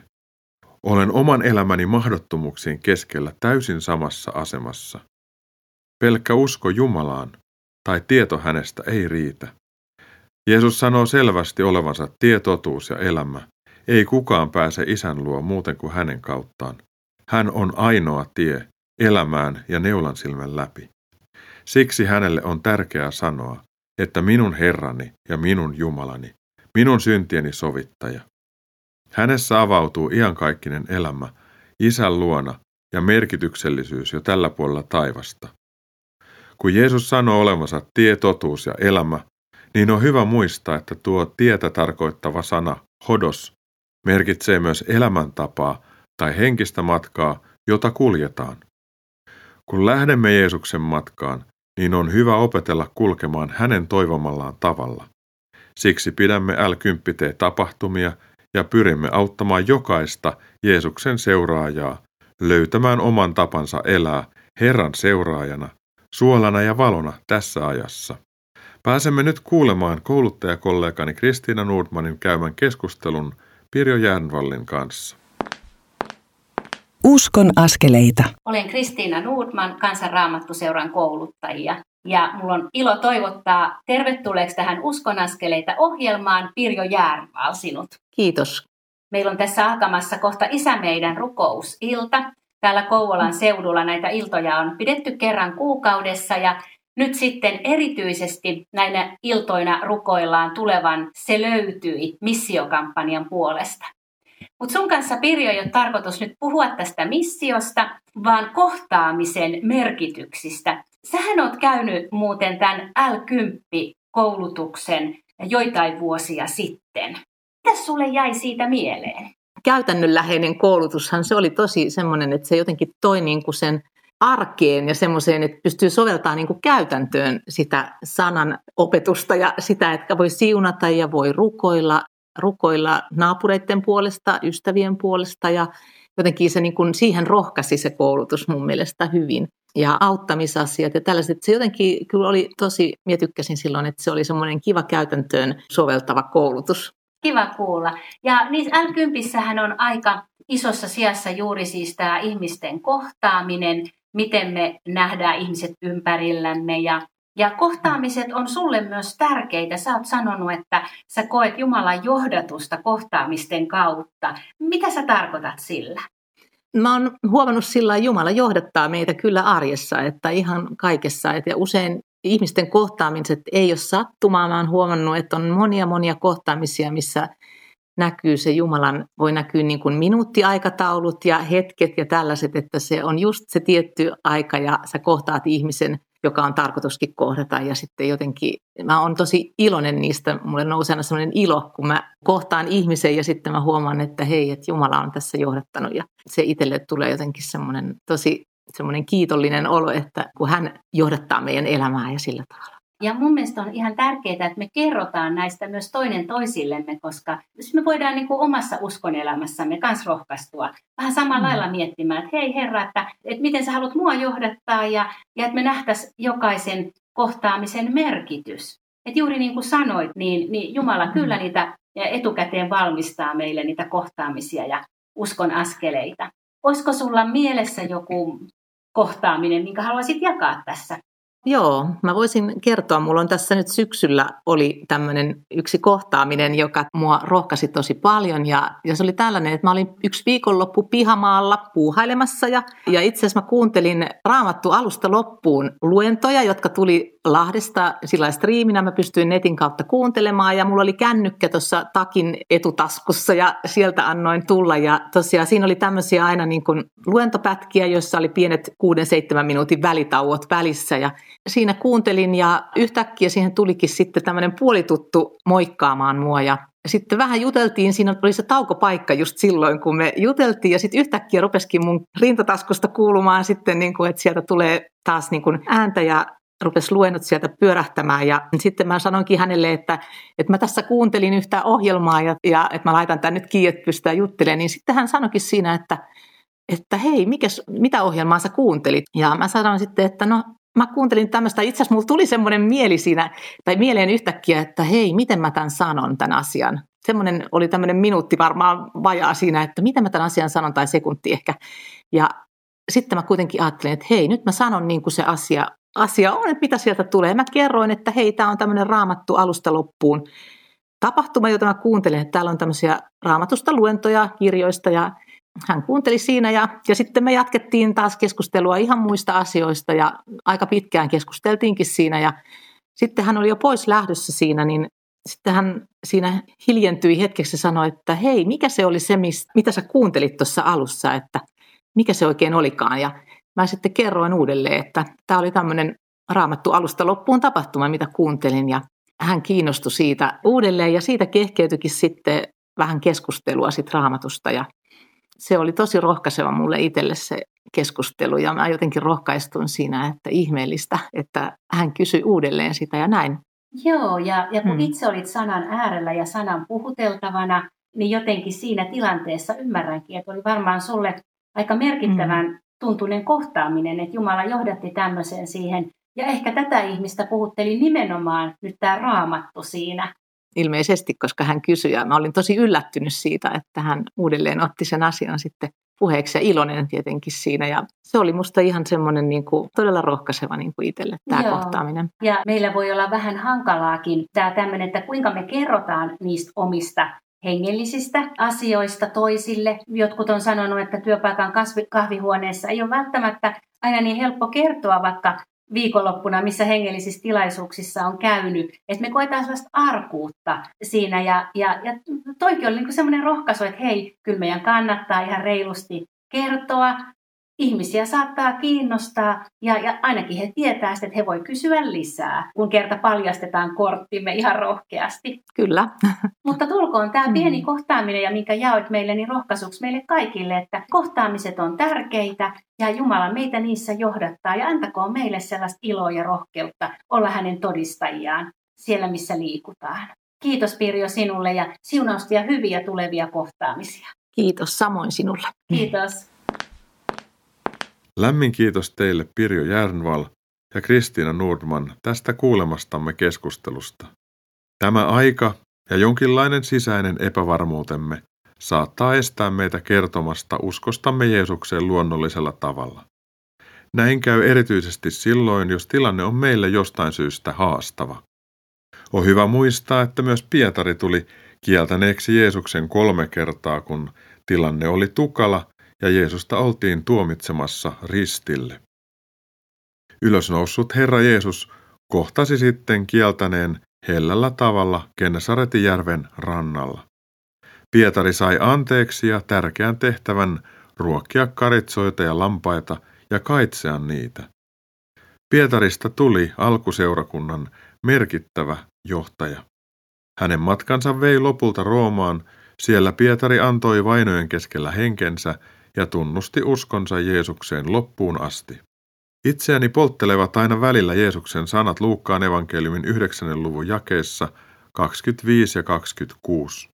Olen oman elämäni mahdottomuuksien keskellä täysin samassa asemassa. Pelkkä usko Jumalaan tai tieto hänestä ei riitä. Jeesus sanoo selvästi olevansa tietotuus ja elämä. Ei kukaan pääse isän luo muuten kuin hänen kauttaan. Hän on ainoa tie elämään ja neulan silmän läpi. Siksi hänelle on tärkeää sanoa, että minun Herrani ja minun Jumalani, minun syntieni sovittaja. Hänessä avautuu iankaikkinen elämä, isän luona ja merkityksellisyys jo tällä puolella taivasta. Kun Jeesus sanoo olevansa tie, totuus ja elämä, niin on hyvä muistaa, että tuo tietä tarkoittava sana hodos merkitsee myös elämäntapaa tai henkistä matkaa, jota kuljetaan. Kun lähdemme Jeesuksen matkaan, niin on hyvä opetella kulkemaan hänen toivomallaan tavalla. Siksi pidämme l tapahtumia ja pyrimme auttamaan jokaista Jeesuksen seuraajaa löytämään oman tapansa elää Herran seuraajana, suolana ja valona tässä ajassa. Pääsemme nyt kuulemaan kouluttajakollegani Kristiina Nordmanin käymän keskustelun Pirjo Järnvallin kanssa. Uskon askeleita. Olen Kristiina Nordman, kansanraamattuseuran kouluttajia. Ja mulla on ilo toivottaa tervetulleeksi tähän Uskon askeleita ohjelmaan Pirjo Järval sinut. Kiitos. Meillä on tässä alkamassa kohta Isä meidän rukousilta. Täällä Kouvolan seudulla näitä iltoja on pidetty kerran kuukaudessa ja nyt sitten erityisesti näinä iltoina rukoillaan tulevan Se löytyi missiokampanjan puolesta. Mutta sun kanssa Pirjo ei ole tarkoitus nyt puhua tästä missiosta, vaan kohtaamisen merkityksistä. Sähän oot käynyt muuten tämän L10-koulutuksen joitain vuosia sitten. Mitä sulle jäi siitä mieleen? Käytännönläheinen koulutushan se oli tosi semmoinen, että se jotenkin toi niin kuin sen arkeen ja semmoiseen, että pystyy soveltamaan niin kuin käytäntöön sitä sanan opetusta ja sitä, että voi siunata ja voi rukoilla, rukoilla naapureiden puolesta, ystävien puolesta ja jotenkin se niin kuin, siihen rohkaisi se koulutus mun mielestä hyvin. Ja auttamisasiat ja tällaiset, se jotenkin kyllä oli tosi, minä tykkäsin silloin, että se oli semmoinen kiva käytäntöön soveltava koulutus. Kiva kuulla. Ja niissä l on aika isossa sijassa juuri siis tämä ihmisten kohtaaminen, miten me nähdään ihmiset ympärillämme ja ja kohtaamiset on sulle myös tärkeitä. Sä oot sanonut, että sä koet Jumalan johdatusta kohtaamisten kautta. Mitä sä tarkoitat sillä? Mä oon huomannut sillä Jumala johdattaa meitä kyllä arjessa, että ihan kaikessa. Ja usein ihmisten kohtaamiset ei ole sattumaa. Mä oon huomannut, että on monia monia kohtaamisia, missä näkyy se Jumalan, voi näkyä niin kuin minuuttiaikataulut ja hetket ja tällaiset, että se on just se tietty aika ja sä kohtaat ihmisen, joka on tarkoituskin kohdata. Ja sitten jotenkin, mä oon tosi iloinen niistä, mulle nousee aina sellainen ilo, kun mä kohtaan ihmisen ja sitten mä huomaan, että hei, että Jumala on tässä johdattanut. Ja se itselle tulee jotenkin semmoinen tosi semmoinen kiitollinen olo, että kun hän johdattaa meidän elämää ja sillä tavalla. Ja mun mielestä on ihan tärkeää, että me kerrotaan näistä myös toinen toisillemme, koska jos me voidaan niin kuin omassa uskonelämässämme kanssa rohkaistua vähän samalla mm. lailla miettimään, että hei Herra, että, että miten sä haluat mua johdattaa ja, ja että me nähtäisiin jokaisen kohtaamisen merkitys. Että juuri niin kuin sanoit, niin, niin Jumala mm. kyllä niitä etukäteen valmistaa meille niitä kohtaamisia ja uskon askeleita. Olisiko sulla mielessä joku kohtaaminen, minkä haluaisit jakaa tässä? Joo, mä voisin kertoa. Mulla on tässä nyt syksyllä oli tämmöinen yksi kohtaaminen, joka mua rohkasi tosi paljon. Ja, ja se oli tällainen, että mä olin yksi viikonloppu pihamaalla puuhailemassa. Ja, ja itse asiassa mä kuuntelin raamattu alusta loppuun luentoja, jotka tuli Lahdesta sillä striiminä. Mä pystyin netin kautta kuuntelemaan ja mulla oli kännykkä tuossa takin etutaskussa ja sieltä annoin tulla. Ja tosiaan siinä oli tämmöisiä aina niin kuin luentopätkiä, joissa oli pienet 6-7 minuutin välitauot välissä. Ja siinä kuuntelin ja yhtäkkiä siihen tulikin sitten tämmöinen puolituttu moikkaamaan mua ja sitten vähän juteltiin, siinä oli se taukopaikka just silloin, kun me juteltiin ja sitten yhtäkkiä rupesikin mun rintataskusta kuulumaan sitten, niin kuin, että sieltä tulee taas niin kuin ääntä ja rupesi luennot sieltä pyörähtämään. Ja sitten mä sanoinkin hänelle, että, että mä tässä kuuntelin yhtä ohjelmaa ja, ja että mä laitan tämän nyt kiinni, että pystytään juttelemaan, niin sitten hän sanoikin siinä, että, että hei, mikäs, mitä ohjelmaa sä kuuntelit? Ja mä sanoin sitten, että no mä kuuntelin tämmöistä, itse asiassa mulla tuli semmoinen mieli siinä, tai mieleen yhtäkkiä, että hei, miten mä tämän sanon, tämän asian. Semmoinen oli tämmöinen minuutti varmaan vajaa siinä, että miten mä tämän asian sanon, tai sekunti ehkä. Ja sitten mä kuitenkin ajattelin, että hei, nyt mä sanon niin kuin se asia, asia on, että mitä sieltä tulee. Mä kerroin, että hei, tämä on tämmöinen raamattu alusta loppuun tapahtuma, jota mä kuuntelen, että täällä on tämmöisiä raamatusta luentoja kirjoista ja hän kuunteli siinä ja, ja sitten me jatkettiin taas keskustelua ihan muista asioista ja aika pitkään keskusteltiinkin siinä ja sitten hän oli jo pois lähdössä siinä, niin sitten hän siinä hiljentyi hetkeksi ja sanoi, että hei, mikä se oli se, mitä sä kuuntelit tuossa alussa, että mikä se oikein olikaan. Ja mä sitten kerroin uudelleen, että tämä oli tämmöinen raamattu alusta loppuun tapahtuma, mitä kuuntelin ja hän kiinnostui siitä uudelleen ja siitä kehkeytyikin sitten vähän keskustelua sit raamatusta ja se oli tosi rohkaiseva mulle itselle se keskustelu ja mä jotenkin rohkaistuin siinä, että ihmeellistä, että hän kysyi uudelleen sitä ja näin. Joo, ja, ja kun hmm. itse olit sanan äärellä ja sanan puhuteltavana, niin jotenkin siinä tilanteessa ymmärränkin, että oli varmaan sulle aika merkittävän hmm. tuntunen kohtaaminen, että Jumala johdatti tämmöiseen siihen. Ja ehkä tätä ihmistä puhutteli nimenomaan nyt tämä raamattu siinä ilmeisesti, koska hän kysyi ja mä olin tosi yllättynyt siitä, että hän uudelleen otti sen asian sitten puheeksi ja iloinen tietenkin siinä. Ja se oli musta ihan semmoinen niin kuin, todella rohkaiseva niin kuin itselle tämä Joo. kohtaaminen. Ja meillä voi olla vähän hankalaakin tämä tämmöinen, että kuinka me kerrotaan niistä omista hengellisistä asioista toisille. Jotkut on sanonut, että työpaikan kahvihuoneessa ei ole välttämättä aina niin helppo kertoa vaikka viikonloppuna, missä hengellisissä tilaisuuksissa on käynyt. Että me koetaan sellaista arkuutta siinä ja, ja, ja toikin oli niin semmoinen rohkaisu, että hei, kyllä meidän kannattaa ihan reilusti kertoa ihmisiä saattaa kiinnostaa ja, ja ainakin he tietää että he voi kysyä lisää, kun kerta paljastetaan korttimme ihan rohkeasti. Kyllä. Mutta tulkoon tämä pieni mm. kohtaaminen ja minkä jaoit meille, niin rohkaisuksi meille kaikille, että kohtaamiset on tärkeitä ja Jumala meitä niissä johdattaa ja antakoon meille sellaista iloa ja rohkeutta olla hänen todistajiaan siellä, missä liikutaan. Kiitos Pirjo sinulle ja siunausta ja hyviä tulevia kohtaamisia. Kiitos samoin sinulle. Kiitos. Lämmin kiitos teille Pirjo Järnval ja Kristiina Nordman tästä kuulemastamme keskustelusta. Tämä aika ja jonkinlainen sisäinen epävarmuutemme saattaa estää meitä kertomasta uskostamme Jeesukseen luonnollisella tavalla. Näin käy erityisesti silloin, jos tilanne on meille jostain syystä haastava. On hyvä muistaa, että myös Pietari tuli kieltäneeksi Jeesuksen kolme kertaa, kun tilanne oli tukala ja Jeesusta oltiin tuomitsemassa ristille. Ylösnoussut Herra Jeesus kohtasi sitten kieltäneen hellällä tavalla Kennesaretin järven rannalla. Pietari sai anteeksi ja tärkeän tehtävän ruokkia karitsoita ja lampaita ja kaitsea niitä. Pietarista tuli alkuseurakunnan merkittävä johtaja. Hänen matkansa vei lopulta Roomaan, siellä Pietari antoi vainojen keskellä henkensä ja tunnusti uskonsa Jeesukseen loppuun asti. Itseäni polttelevat aina välillä Jeesuksen sanat Luukkaan evankeliumin 9. luvun jakeessa 25 ja 26.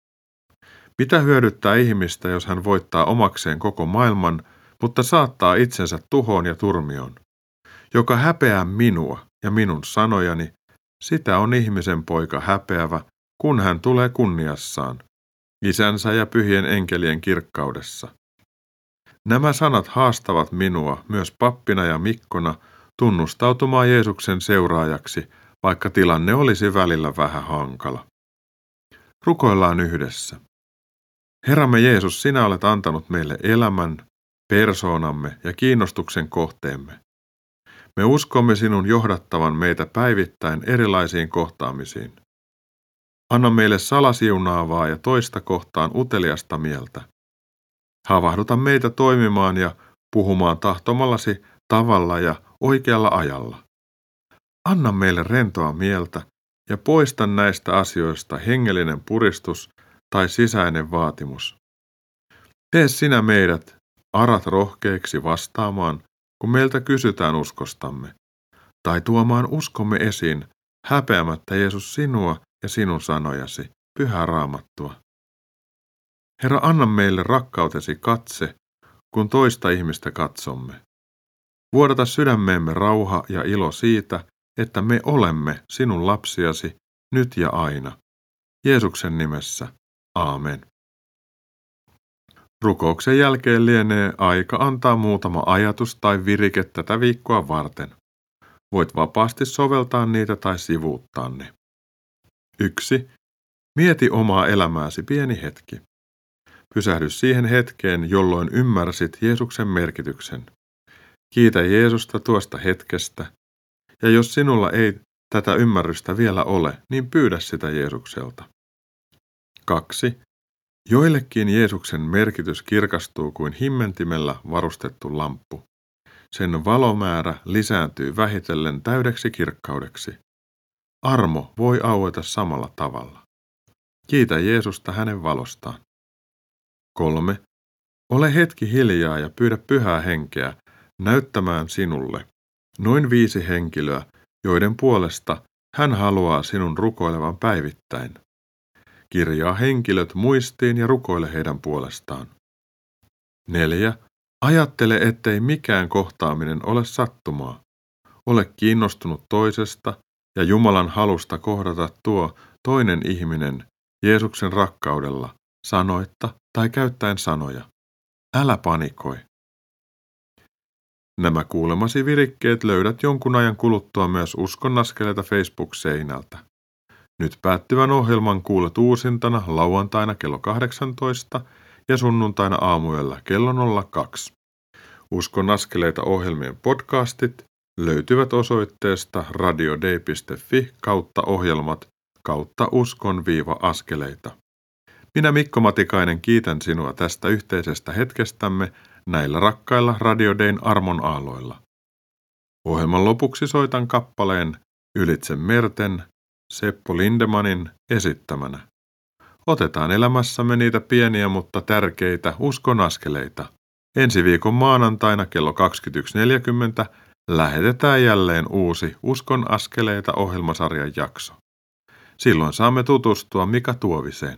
Mitä hyödyttää ihmistä, jos hän voittaa omakseen koko maailman, mutta saattaa itsensä tuhoon ja turmioon? Joka häpeää minua ja minun sanojani, sitä on ihmisen poika häpeävä, kun hän tulee kunniassaan, isänsä ja pyhien enkelien kirkkaudessa. Nämä sanat haastavat minua myös pappina ja mikkona tunnustautumaan Jeesuksen seuraajaksi, vaikka tilanne olisi välillä vähän hankala. Rukoillaan yhdessä. Herramme Jeesus, sinä olet antanut meille elämän, persoonamme ja kiinnostuksen kohteemme. Me uskomme sinun johdattavan meitä päivittäin erilaisiin kohtaamisiin. Anna meille salasiunaavaa ja toista kohtaan uteliasta mieltä. Havahduta meitä toimimaan ja puhumaan tahtomallasi tavalla ja oikealla ajalla. Anna meille rentoa mieltä ja poista näistä asioista hengellinen puristus tai sisäinen vaatimus. Tee sinä meidät arat rohkeiksi vastaamaan, kun meiltä kysytään uskostamme, tai tuomaan uskomme esiin häpeämättä Jeesus sinua ja sinun sanojasi, pyhää raamattua. Herra, anna meille rakkautesi katse, kun toista ihmistä katsomme. Vuodata sydämeemme rauha ja ilo siitä, että me olemme sinun lapsiasi nyt ja aina. Jeesuksen nimessä. Aamen. Rukouksen jälkeen lienee aika antaa muutama ajatus tai virike tätä viikkoa varten. Voit vapaasti soveltaa niitä tai sivuuttaa ne. 1. Mieti omaa elämääsi pieni hetki. Pysähdy siihen hetkeen, jolloin ymmärsit Jeesuksen merkityksen. Kiitä Jeesusta tuosta hetkestä, ja jos sinulla ei tätä ymmärrystä vielä ole, niin pyydä sitä Jeesukselta. 2. Joillekin Jeesuksen merkitys kirkastuu kuin himmentimellä varustettu lamppu. Sen valomäärä lisääntyy vähitellen täydeksi kirkkaudeksi. Armo voi aueta samalla tavalla. Kiitä Jeesusta hänen valostaan. 3. Ole hetki hiljaa ja pyydä pyhää henkeä näyttämään sinulle noin viisi henkilöä, joiden puolesta hän haluaa sinun rukoilevan päivittäin. Kirjaa henkilöt muistiin ja rukoile heidän puolestaan. 4. Ajattele, ettei mikään kohtaaminen ole sattumaa. Ole kiinnostunut toisesta ja Jumalan halusta kohdata tuo toinen ihminen Jeesuksen rakkaudella, sanoitta tai käyttäen sanoja. Älä panikoi. Nämä kuulemasi virikkeet löydät jonkun ajan kuluttua myös uskonnaskeleita Facebook-seinältä. Nyt päättyvän ohjelman kuulet uusintana lauantaina kello 18 ja sunnuntaina aamuyöllä kello 02. Uskon askeleita ohjelmien podcastit löytyvät osoitteesta radiod.fi kautta ohjelmat kautta uskon-askeleita. Minä Mikko Matikainen kiitän sinua tästä yhteisestä hetkestämme näillä rakkailla radiodein armon aaloilla. Ohjelman lopuksi soitan kappaleen Ylitse merten Seppo Lindemanin esittämänä. Otetaan elämässämme niitä pieniä, mutta tärkeitä uskon askeleita. Ensi viikon maanantaina kello 21.40 lähetetään jälleen uusi Uskon askeleita ohjelmasarjan jakso. Silloin saamme tutustua Mika Tuoviseen.